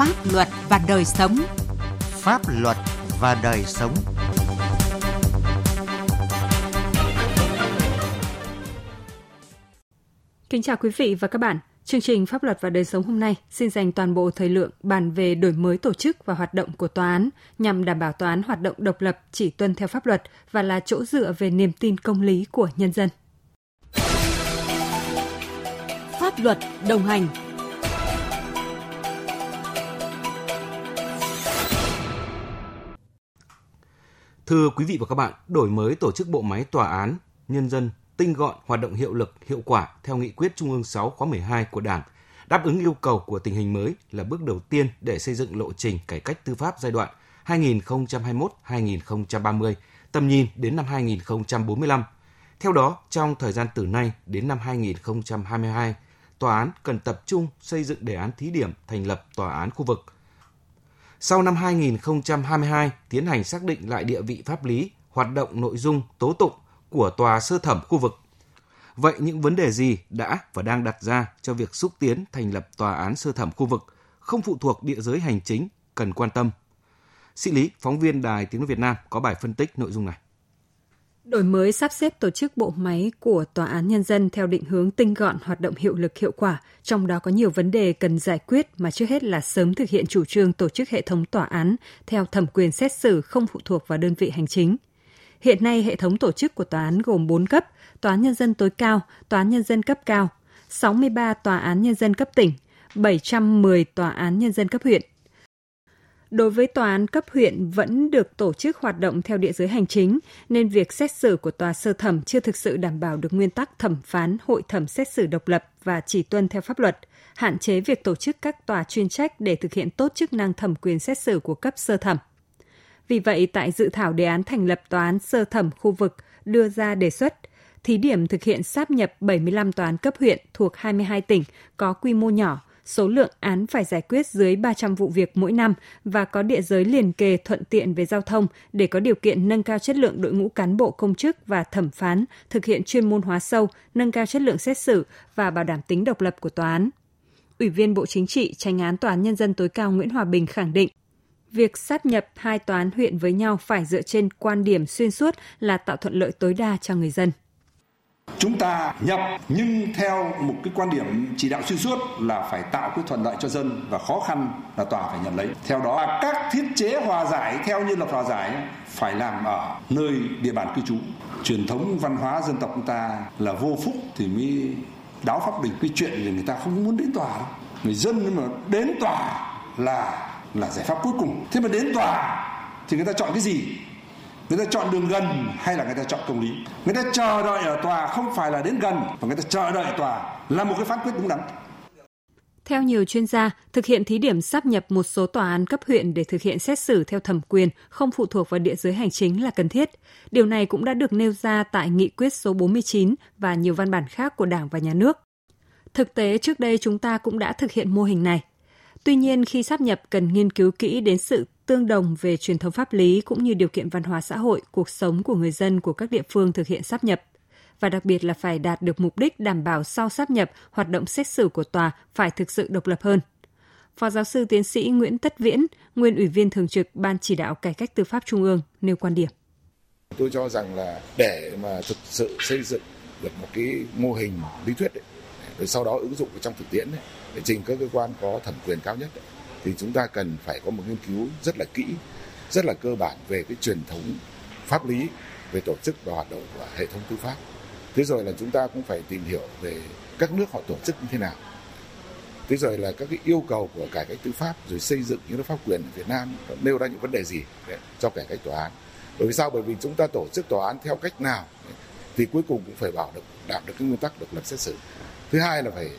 Pháp luật và đời sống. Pháp luật và đời sống. Kính chào quý vị và các bạn. Chương trình Pháp luật và đời sống hôm nay xin dành toàn bộ thời lượng bàn về đổi mới tổ chức và hoạt động của tòa án nhằm đảm bảo tòa án hoạt động độc lập, chỉ tuân theo pháp luật và là chỗ dựa về niềm tin công lý của nhân dân. Pháp luật đồng hành Thưa quý vị và các bạn, đổi mới tổ chức bộ máy tòa án, nhân dân, tinh gọn, hoạt động hiệu lực, hiệu quả theo nghị quyết Trung ương 6 khóa 12 của Đảng, đáp ứng yêu cầu của tình hình mới là bước đầu tiên để xây dựng lộ trình cải cách tư pháp giai đoạn 2021-2030, tầm nhìn đến năm 2045. Theo đó, trong thời gian từ nay đến năm 2022, tòa án cần tập trung xây dựng đề án thí điểm thành lập tòa án khu vực. Sau năm 2022, tiến hành xác định lại địa vị pháp lý, hoạt động nội dung tố tụng của tòa sơ thẩm khu vực. Vậy những vấn đề gì đã và đang đặt ra cho việc xúc tiến thành lập tòa án sơ thẩm khu vực không phụ thuộc địa giới hành chính cần quan tâm? Sĩ Lý, phóng viên Đài Tiếng nói Việt Nam có bài phân tích nội dung này. Đổi mới sắp xếp tổ chức bộ máy của Tòa án Nhân dân theo định hướng tinh gọn hoạt động hiệu lực hiệu quả, trong đó có nhiều vấn đề cần giải quyết mà trước hết là sớm thực hiện chủ trương tổ chức hệ thống tòa án theo thẩm quyền xét xử không phụ thuộc vào đơn vị hành chính. Hiện nay, hệ thống tổ chức của tòa án gồm 4 cấp, tòa án nhân dân tối cao, tòa án nhân dân cấp cao, 63 tòa án nhân dân cấp tỉnh, 710 tòa án nhân dân cấp huyện, Đối với tòa án cấp huyện vẫn được tổ chức hoạt động theo địa giới hành chính, nên việc xét xử của tòa sơ thẩm chưa thực sự đảm bảo được nguyên tắc thẩm phán hội thẩm xét xử độc lập và chỉ tuân theo pháp luật, hạn chế việc tổ chức các tòa chuyên trách để thực hiện tốt chức năng thẩm quyền xét xử của cấp sơ thẩm. Vì vậy, tại dự thảo đề án thành lập tòa án sơ thẩm khu vực đưa ra đề xuất, thí điểm thực hiện sáp nhập 75 tòa án cấp huyện thuộc 22 tỉnh có quy mô nhỏ, số lượng án phải giải quyết dưới 300 vụ việc mỗi năm và có địa giới liền kề thuận tiện về giao thông để có điều kiện nâng cao chất lượng đội ngũ cán bộ công chức và thẩm phán, thực hiện chuyên môn hóa sâu, nâng cao chất lượng xét xử và bảo đảm tính độc lập của tòa án. Ủy viên Bộ Chính trị, tranh án Tòa án Nhân dân tối cao Nguyễn Hòa Bình khẳng định, việc sát nhập hai tòa án huyện với nhau phải dựa trên quan điểm xuyên suốt là tạo thuận lợi tối đa cho người dân. Chúng ta nhập, nhưng theo một cái quan điểm chỉ đạo xuyên suốt là phải tạo cái thuận lợi cho dân và khó khăn là tòa phải nhận lấy. Theo đó, các thiết chế hòa giải theo như luật hòa giải phải làm ở nơi địa bàn cư trú. Truyền thống văn hóa dân tộc chúng ta là vô phúc thì mới đáo pháp bình cái chuyện thì người ta không muốn đến tòa đâu. Người dân mà đến tòa là là giải pháp cuối cùng. Thế mà đến tòa thì người ta chọn cái gì? Người ta chọn đường gần hay là người ta chọn công lý người ta chờ đợi ở tòa không phải là đến gần mà người ta chờ đợi ở tòa là một cái phán quyết đúng đắn theo nhiều chuyên gia, thực hiện thí điểm sắp nhập một số tòa án cấp huyện để thực hiện xét xử theo thẩm quyền không phụ thuộc vào địa giới hành chính là cần thiết. Điều này cũng đã được nêu ra tại nghị quyết số 49 và nhiều văn bản khác của Đảng và Nhà nước. Thực tế trước đây chúng ta cũng đã thực hiện mô hình này. Tuy nhiên khi sắp nhập cần nghiên cứu kỹ đến sự tương đồng về truyền thống pháp lý cũng như điều kiện văn hóa xã hội, cuộc sống của người dân của các địa phương thực hiện sắp nhập và đặc biệt là phải đạt được mục đích đảm bảo sau sắp nhập, hoạt động xét xử của tòa phải thực sự độc lập hơn. Phó giáo sư tiến sĩ Nguyễn Tất Viễn, nguyên ủy viên thường trực Ban chỉ đạo cải cách tư pháp Trung ương nêu quan điểm. Tôi cho rằng là để mà thực sự xây dựng được một cái mô hình lý thuyết ấy, rồi sau đó ứng dụng trong thực tiễn ấy, để trình các cơ quan có thẩm quyền cao nhất ấy, thì chúng ta cần phải có một nghiên cứu rất là kỹ, rất là cơ bản về cái truyền thống pháp lý về tổ chức và hoạt động của hệ thống tư pháp. Thế rồi là chúng ta cũng phải tìm hiểu về các nước họ tổ chức như thế nào. Thế rồi là các cái yêu cầu của cải cách tư pháp rồi xây dựng những pháp quyền ở Việt Nam nêu ra những vấn đề gì để cho cải cách tòa án. Bởi vì sao? Bởi vì chúng ta tổ chức tòa án theo cách nào thì cuối cùng cũng phải bảo được đạt được cái nguyên tắc độc lập xét xử. Thứ hai là phải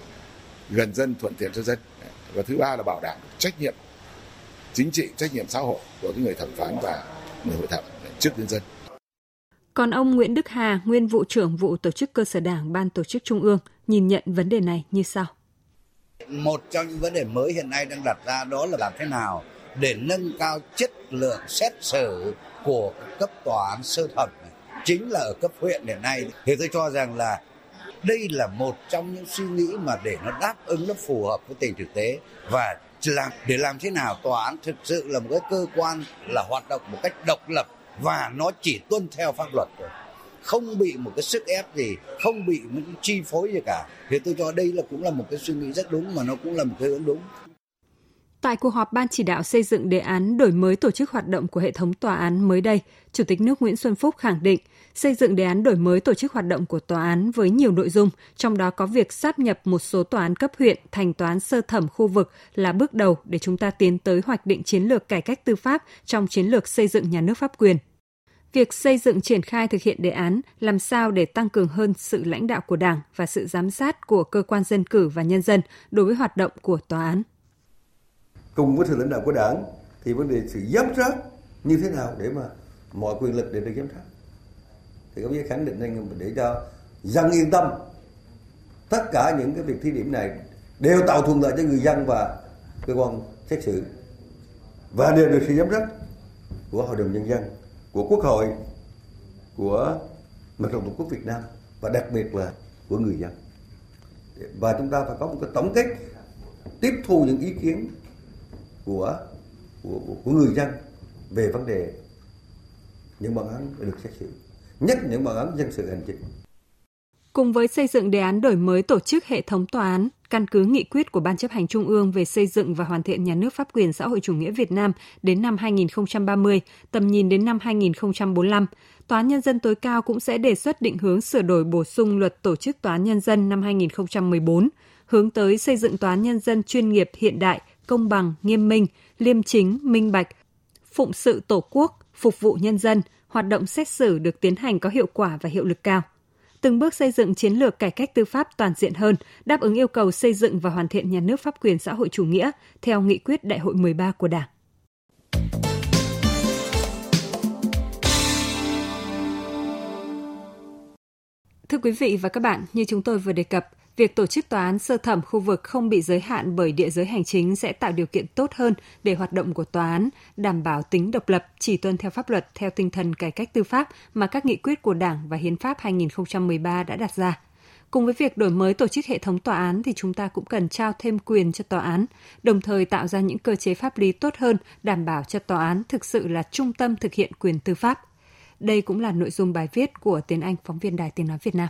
gần dân thuận tiện cho dân và thứ ba là bảo đảm trách nhiệm chính trị trách nhiệm xã hội của người thẩm phán và người hội thẩm trước nhân dân. Còn ông Nguyễn Đức Hà, nguyên vụ trưởng vụ tổ chức cơ sở đảng Ban tổ chức Trung ương, nhìn nhận vấn đề này như sau. Một trong những vấn đề mới hiện nay đang đặt ra đó là làm thế nào để nâng cao chất lượng xét xử của cấp tòa án sơ thẩm chính là ở cấp huyện hiện nay. Thì tôi cho rằng là đây là một trong những suy nghĩ mà để nó đáp ứng, nó phù hợp với tình thực tế. Và làm để làm thế nào? Tòa án thực sự là một cái cơ quan là hoạt động một cách độc lập và nó chỉ tuân theo pháp luật thôi. Không bị một cái sức ép gì, không bị những chi phối gì cả. Thì tôi cho đây là cũng là một cái suy nghĩ rất đúng mà nó cũng là một cái hướng đúng. Tại cuộc họp Ban chỉ đạo xây dựng đề án đổi mới tổ chức hoạt động của hệ thống tòa án mới đây, Chủ tịch nước Nguyễn Xuân Phúc khẳng định xây dựng đề án đổi mới tổ chức hoạt động của tòa án với nhiều nội dung, trong đó có việc sáp nhập một số tòa án cấp huyện thành tòa án sơ thẩm khu vực là bước đầu để chúng ta tiến tới hoạch định chiến lược cải cách tư pháp trong chiến lược xây dựng nhà nước pháp quyền. Việc xây dựng triển khai thực hiện đề án làm sao để tăng cường hơn sự lãnh đạo của Đảng và sự giám sát của cơ quan dân cử và nhân dân đối với hoạt động của tòa án cùng với sự lãnh đạo của đảng, thì vấn đề sự giám sát như thế nào để mà mọi quyền lực để được giám sát? Thì có thể khẳng định rằng để cho dân yên tâm, tất cả những cái việc thí điểm này đều tạo thuận lợi cho người dân và cơ quan xét xử và đều được sự giám sát của hội đồng nhân dân, của quốc hội, của mặt trận tổ quốc Việt Nam và đặc biệt là của người dân. Và chúng ta phải có một cái tổng kết, tiếp thu những ý kiến của của, của người dân về vấn đề những bản án được xét xử, nhất những bản án dân sự hành chính. Cùng với xây dựng đề án đổi mới tổ chức hệ thống tòa án, căn cứ nghị quyết của Ban chấp hành Trung ương về xây dựng và hoàn thiện nhà nước pháp quyền xã hội chủ nghĩa Việt Nam đến năm 2030, tầm nhìn đến năm 2045, Tòa án Nhân dân tối cao cũng sẽ đề xuất định hướng sửa đổi bổ sung luật tổ chức Tòa án Nhân dân năm 2014, hướng tới xây dựng Tòa án Nhân dân chuyên nghiệp hiện đại, công bằng, nghiêm minh, liêm chính, minh bạch, phụng sự Tổ quốc, phục vụ nhân dân, hoạt động xét xử được tiến hành có hiệu quả và hiệu lực cao. Từng bước xây dựng chiến lược cải cách tư pháp toàn diện hơn, đáp ứng yêu cầu xây dựng và hoàn thiện nhà nước pháp quyền xã hội chủ nghĩa theo nghị quyết Đại hội 13 của Đảng. Thưa quý vị và các bạn, như chúng tôi vừa đề cập, việc tổ chức tòa án sơ thẩm khu vực không bị giới hạn bởi địa giới hành chính sẽ tạo điều kiện tốt hơn để hoạt động của tòa án, đảm bảo tính độc lập, chỉ tuân theo pháp luật theo tinh thần cải cách tư pháp mà các nghị quyết của Đảng và Hiến pháp 2013 đã đặt ra. Cùng với việc đổi mới tổ chức hệ thống tòa án thì chúng ta cũng cần trao thêm quyền cho tòa án, đồng thời tạo ra những cơ chế pháp lý tốt hơn, đảm bảo cho tòa án thực sự là trung tâm thực hiện quyền tư pháp. Đây cũng là nội dung bài viết của Tiến Anh, phóng viên Đài Tiếng Nói Việt Nam.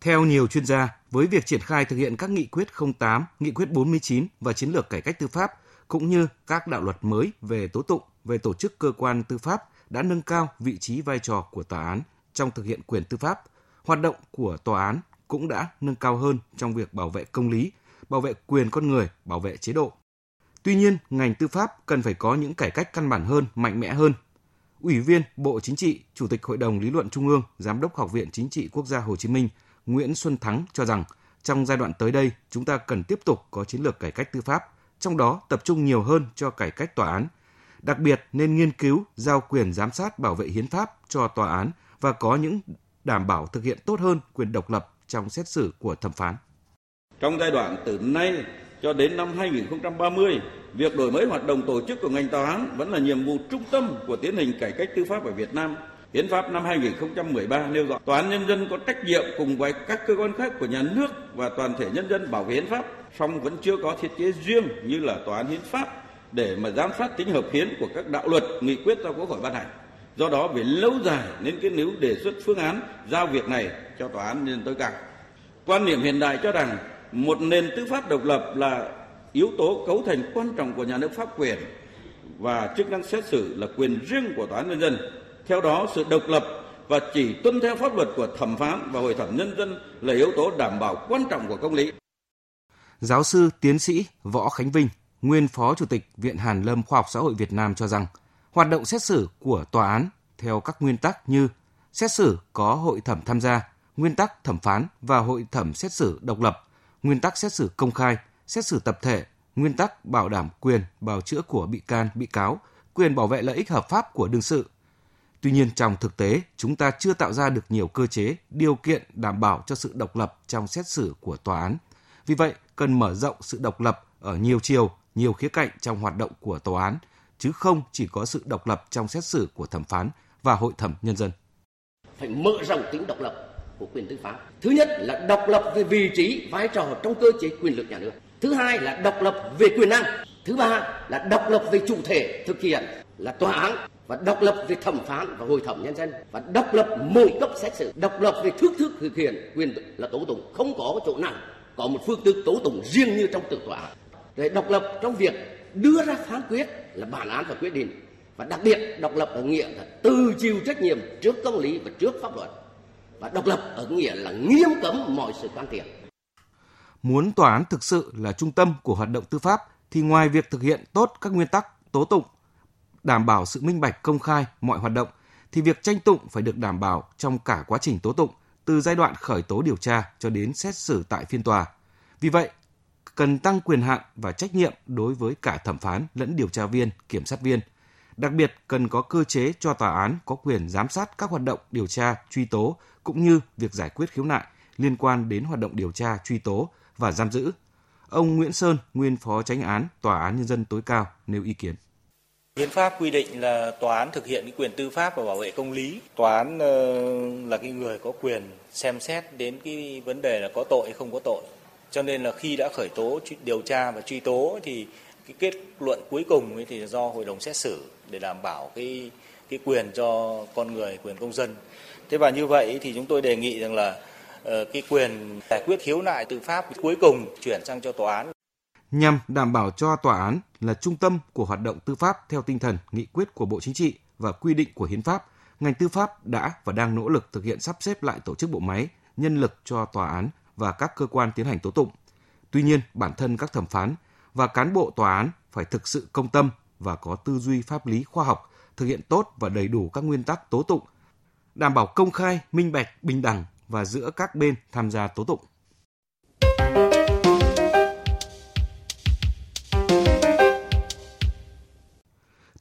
Theo nhiều chuyên gia, với việc triển khai thực hiện các nghị quyết 08, nghị quyết 49 và chiến lược cải cách tư pháp, cũng như các đạo luật mới về tố tụng, về tổ chức cơ quan tư pháp đã nâng cao vị trí vai trò của tòa án trong thực hiện quyền tư pháp. Hoạt động của tòa án cũng đã nâng cao hơn trong việc bảo vệ công lý, bảo vệ quyền con người, bảo vệ chế độ. Tuy nhiên, ngành tư pháp cần phải có những cải cách căn bản hơn, mạnh mẽ hơn. Ủy viên Bộ Chính trị, Chủ tịch Hội đồng Lý luận Trung ương, Giám đốc Học viện Chính trị Quốc gia Hồ Chí Minh – Nguyễn Xuân Thắng cho rằng trong giai đoạn tới đây, chúng ta cần tiếp tục có chiến lược cải cách tư pháp, trong đó tập trung nhiều hơn cho cải cách tòa án. Đặc biệt nên nghiên cứu giao quyền giám sát bảo vệ hiến pháp cho tòa án và có những đảm bảo thực hiện tốt hơn quyền độc lập trong xét xử của thẩm phán. Trong giai đoạn từ nay cho đến năm 2030, việc đổi mới hoạt động tổ chức của ngành tòa án vẫn là nhiệm vụ trung tâm của tiến trình cải cách tư pháp ở Việt Nam – Hiến pháp năm 2013 nêu rõ tòa án nhân dân có trách nhiệm cùng với các cơ quan khác của nhà nước và toàn thể nhân dân bảo vệ hiến pháp, song vẫn chưa có thiết chế riêng như là tòa án hiến pháp để mà giám sát tính hợp hiến của các đạo luật, nghị quyết do Quốc hội ban hành. Do đó về lâu dài nên cái nếu đề xuất phương án giao việc này cho tòa án nhân dân tối cao. Quan niệm hiện đại cho rằng một nền tư pháp độc lập là yếu tố cấu thành quan trọng của nhà nước pháp quyền và chức năng xét xử là quyền riêng của tòa án nhân dân theo đó, sự độc lập và chỉ tuân theo pháp luật của thẩm phán và hội thẩm nhân dân là yếu tố đảm bảo quan trọng của công lý. Giáo sư tiến sĩ Võ Khánh Vinh, nguyên Phó Chủ tịch Viện Hàn Lâm Khoa học Xã hội Việt Nam cho rằng, hoạt động xét xử của tòa án theo các nguyên tắc như xét xử có hội thẩm tham gia, nguyên tắc thẩm phán và hội thẩm xét xử độc lập, nguyên tắc xét xử công khai, xét xử tập thể, nguyên tắc bảo đảm quyền bào chữa của bị can, bị cáo, quyền bảo vệ lợi ích hợp pháp của đương sự, Tuy nhiên trong thực tế, chúng ta chưa tạo ra được nhiều cơ chế, điều kiện đảm bảo cho sự độc lập trong xét xử của tòa án. Vì vậy, cần mở rộng sự độc lập ở nhiều chiều, nhiều khía cạnh trong hoạt động của tòa án, chứ không chỉ có sự độc lập trong xét xử của thẩm phán và hội thẩm nhân dân. Phải mở rộng tính độc lập của quyền tư pháp. Thứ nhất là độc lập về vị trí, vai trò trong cơ chế quyền lực nhà nước. Thứ hai là độc lập về quyền năng Thứ ba là độc lập về chủ thể thực hiện là tòa án và độc lập về thẩm phán và hội thẩm nhân dân và độc lập mỗi cấp xét xử, độc lập về thước thức thực hiện quyền là tố tụng, không có chỗ nào có một phương thức tố tụng riêng như trong tự tòa án. Để độc lập trong việc đưa ra phán quyết là bản án và quyết định và đặc biệt độc lập ở nghĩa là từ chịu trách nhiệm trước công lý và trước pháp luật và độc lập ở nghĩa là nghiêm cấm mọi sự can thiệp. Muốn tòa án thực sự là trung tâm của hoạt động tư pháp thì ngoài việc thực hiện tốt các nguyên tắc tố tụng, đảm bảo sự minh bạch công khai mọi hoạt động thì việc tranh tụng phải được đảm bảo trong cả quá trình tố tụng, từ giai đoạn khởi tố điều tra cho đến xét xử tại phiên tòa. Vì vậy, cần tăng quyền hạn và trách nhiệm đối với cả thẩm phán lẫn điều tra viên, kiểm sát viên. Đặc biệt cần có cơ chế cho tòa án có quyền giám sát các hoạt động điều tra, truy tố cũng như việc giải quyết khiếu nại liên quan đến hoạt động điều tra, truy tố và giam giữ. Ông Nguyễn Sơn, nguyên phó tránh án Tòa án nhân dân tối cao nêu ý kiến. Hiến pháp quy định là tòa án thực hiện cái quyền tư pháp và bảo vệ công lý. Tòa án ờ, là cái người có quyền xem xét đến cái vấn đề là có tội hay không có tội. Cho nên là khi đã khởi tố điều tra và truy tố thì cái kết luận cuối cùng thì do hội đồng xét xử để đảm bảo cái cái quyền cho con người, quyền công dân. Thế và như vậy thì chúng tôi đề nghị rằng là ờ, cái quyền giải quyết khiếu nại tư pháp cuối cùng chuyển sang cho tòa án nhằm đảm bảo cho tòa án là trung tâm của hoạt động tư pháp theo tinh thần nghị quyết của Bộ Chính trị và quy định của hiến pháp, ngành tư pháp đã và đang nỗ lực thực hiện sắp xếp lại tổ chức bộ máy, nhân lực cho tòa án và các cơ quan tiến hành tố tụng. Tuy nhiên, bản thân các thẩm phán và cán bộ tòa án phải thực sự công tâm và có tư duy pháp lý khoa học, thực hiện tốt và đầy đủ các nguyên tắc tố tụng, đảm bảo công khai, minh bạch, bình đẳng và giữa các bên tham gia tố tụng.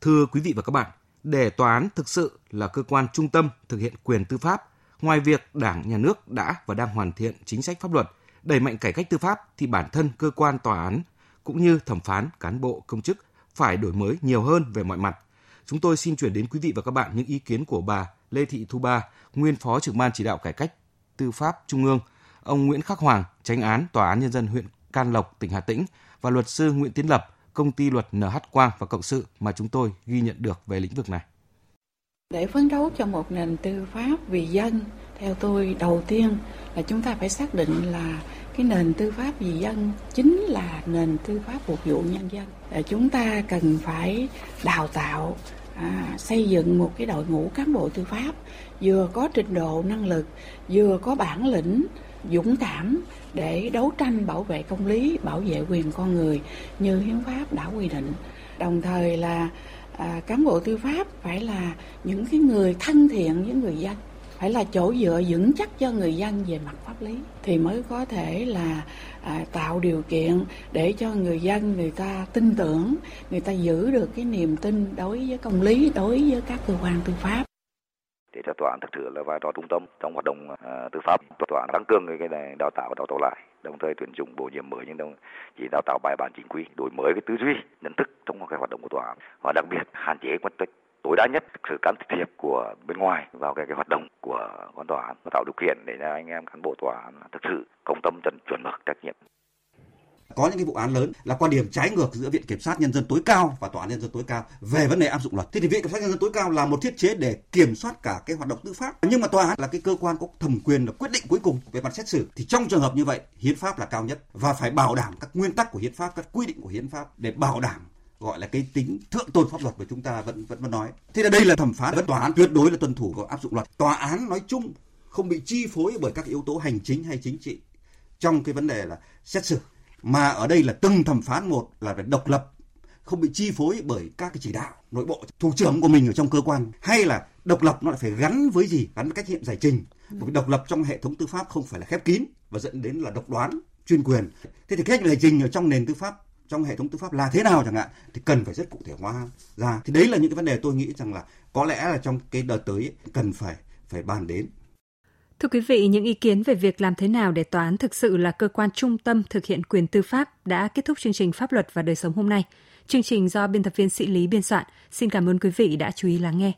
Thưa quý vị và các bạn, để tòa án thực sự là cơ quan trung tâm thực hiện quyền tư pháp, ngoài việc Đảng, Nhà nước đã và đang hoàn thiện chính sách pháp luật, đẩy mạnh cải cách tư pháp thì bản thân cơ quan tòa án cũng như thẩm phán, cán bộ, công chức phải đổi mới nhiều hơn về mọi mặt. Chúng tôi xin chuyển đến quý vị và các bạn những ý kiến của bà Lê Thị Thu Ba, nguyên Phó trưởng ban chỉ đạo cải cách tư pháp Trung ương, ông Nguyễn Khắc Hoàng, tránh án Tòa án Nhân dân huyện Can Lộc, tỉnh Hà Tĩnh và luật sư Nguyễn Tiến Lập, công ty luật NH Quang và Cộng sự mà chúng tôi ghi nhận được về lĩnh vực này. Để phấn đấu cho một nền tư pháp vì dân, theo tôi đầu tiên là chúng ta phải xác định là cái nền tư pháp vì dân chính là nền tư pháp phục vụ nhân dân. Để chúng ta cần phải đào tạo à, xây dựng một cái đội ngũ cán bộ tư pháp vừa có trình độ năng lực vừa có bản lĩnh dũng cảm để đấu tranh bảo vệ công lý, bảo vệ quyền con người như hiến pháp đã quy định. Đồng thời là à, cán bộ tư pháp phải là những cái người thân thiện với người dân, phải là chỗ dựa vững chắc cho người dân về mặt pháp lý thì mới có thể là à, tạo điều kiện để cho người dân người ta tin tưởng, người ta giữ được cái niềm tin đối với công lý, đối với các cơ quan tư pháp để cho tòa án thực sự là vai trò trung tâm trong hoạt động uh, tư pháp. Tòa án tăng cường cái, này đào tạo đào tạo lại đồng thời tuyển dụng bổ nhiệm mới nhưng đồng chỉ đào tạo bài bản chính quy đổi mới cái tư duy nhận thức trong cái hoạt động của tòa án. Và đặc biệt hạn chế quan trọng tối đa nhất sự can thiệp của bên ngoài vào cái, cái hoạt động của con tòa án và tạo điều kiện để cho anh em cán bộ tòa án thực sự công tâm trần chuẩn mực trách nhiệm có những cái vụ án lớn là quan điểm trái ngược giữa viện kiểm sát nhân dân tối cao và tòa án nhân dân tối cao về vấn đề áp dụng luật. Thế thì viện kiểm sát nhân dân tối cao là một thiết chế để kiểm soát cả cái hoạt động tư pháp. Nhưng mà tòa án là cái cơ quan có thẩm quyền là quyết định cuối cùng về mặt xét xử. Thì trong trường hợp như vậy, hiến pháp là cao nhất và phải bảo đảm các nguyên tắc của hiến pháp, các quy định của hiến pháp để bảo đảm, gọi là cái tính thượng tôn pháp luật của chúng ta vẫn vẫn vẫn nói. Thế là đây là thẩm phán vẫn tòa án tuyệt đối là tuân thủ và áp dụng luật. Tòa án nói chung không bị chi phối bởi các yếu tố hành chính hay chính trị trong cái vấn đề là xét xử mà ở đây là từng thẩm phán một là phải độc lập, không bị chi phối bởi các cái chỉ đạo nội bộ, thủ trưởng của mình ở trong cơ quan. Hay là độc lập nó lại phải gắn với gì? Gắn với cách nhiệm giải trình. Một cái độc lập trong hệ thống tư pháp không phải là khép kín và dẫn đến là độc đoán, chuyên quyền. Thế thì cách giải trình ở trong nền tư pháp, trong hệ thống tư pháp là thế nào chẳng hạn, thì cần phải rất cụ thể hóa ra. Thì đấy là những cái vấn đề tôi nghĩ rằng là có lẽ là trong cái đợt tới cần phải phải bàn đến. Thưa quý vị, những ý kiến về việc làm thế nào để tòa án thực sự là cơ quan trung tâm thực hiện quyền tư pháp đã kết thúc chương trình Pháp luật và đời sống hôm nay. Chương trình do biên tập viên Sĩ Lý biên soạn. Xin cảm ơn quý vị đã chú ý lắng nghe.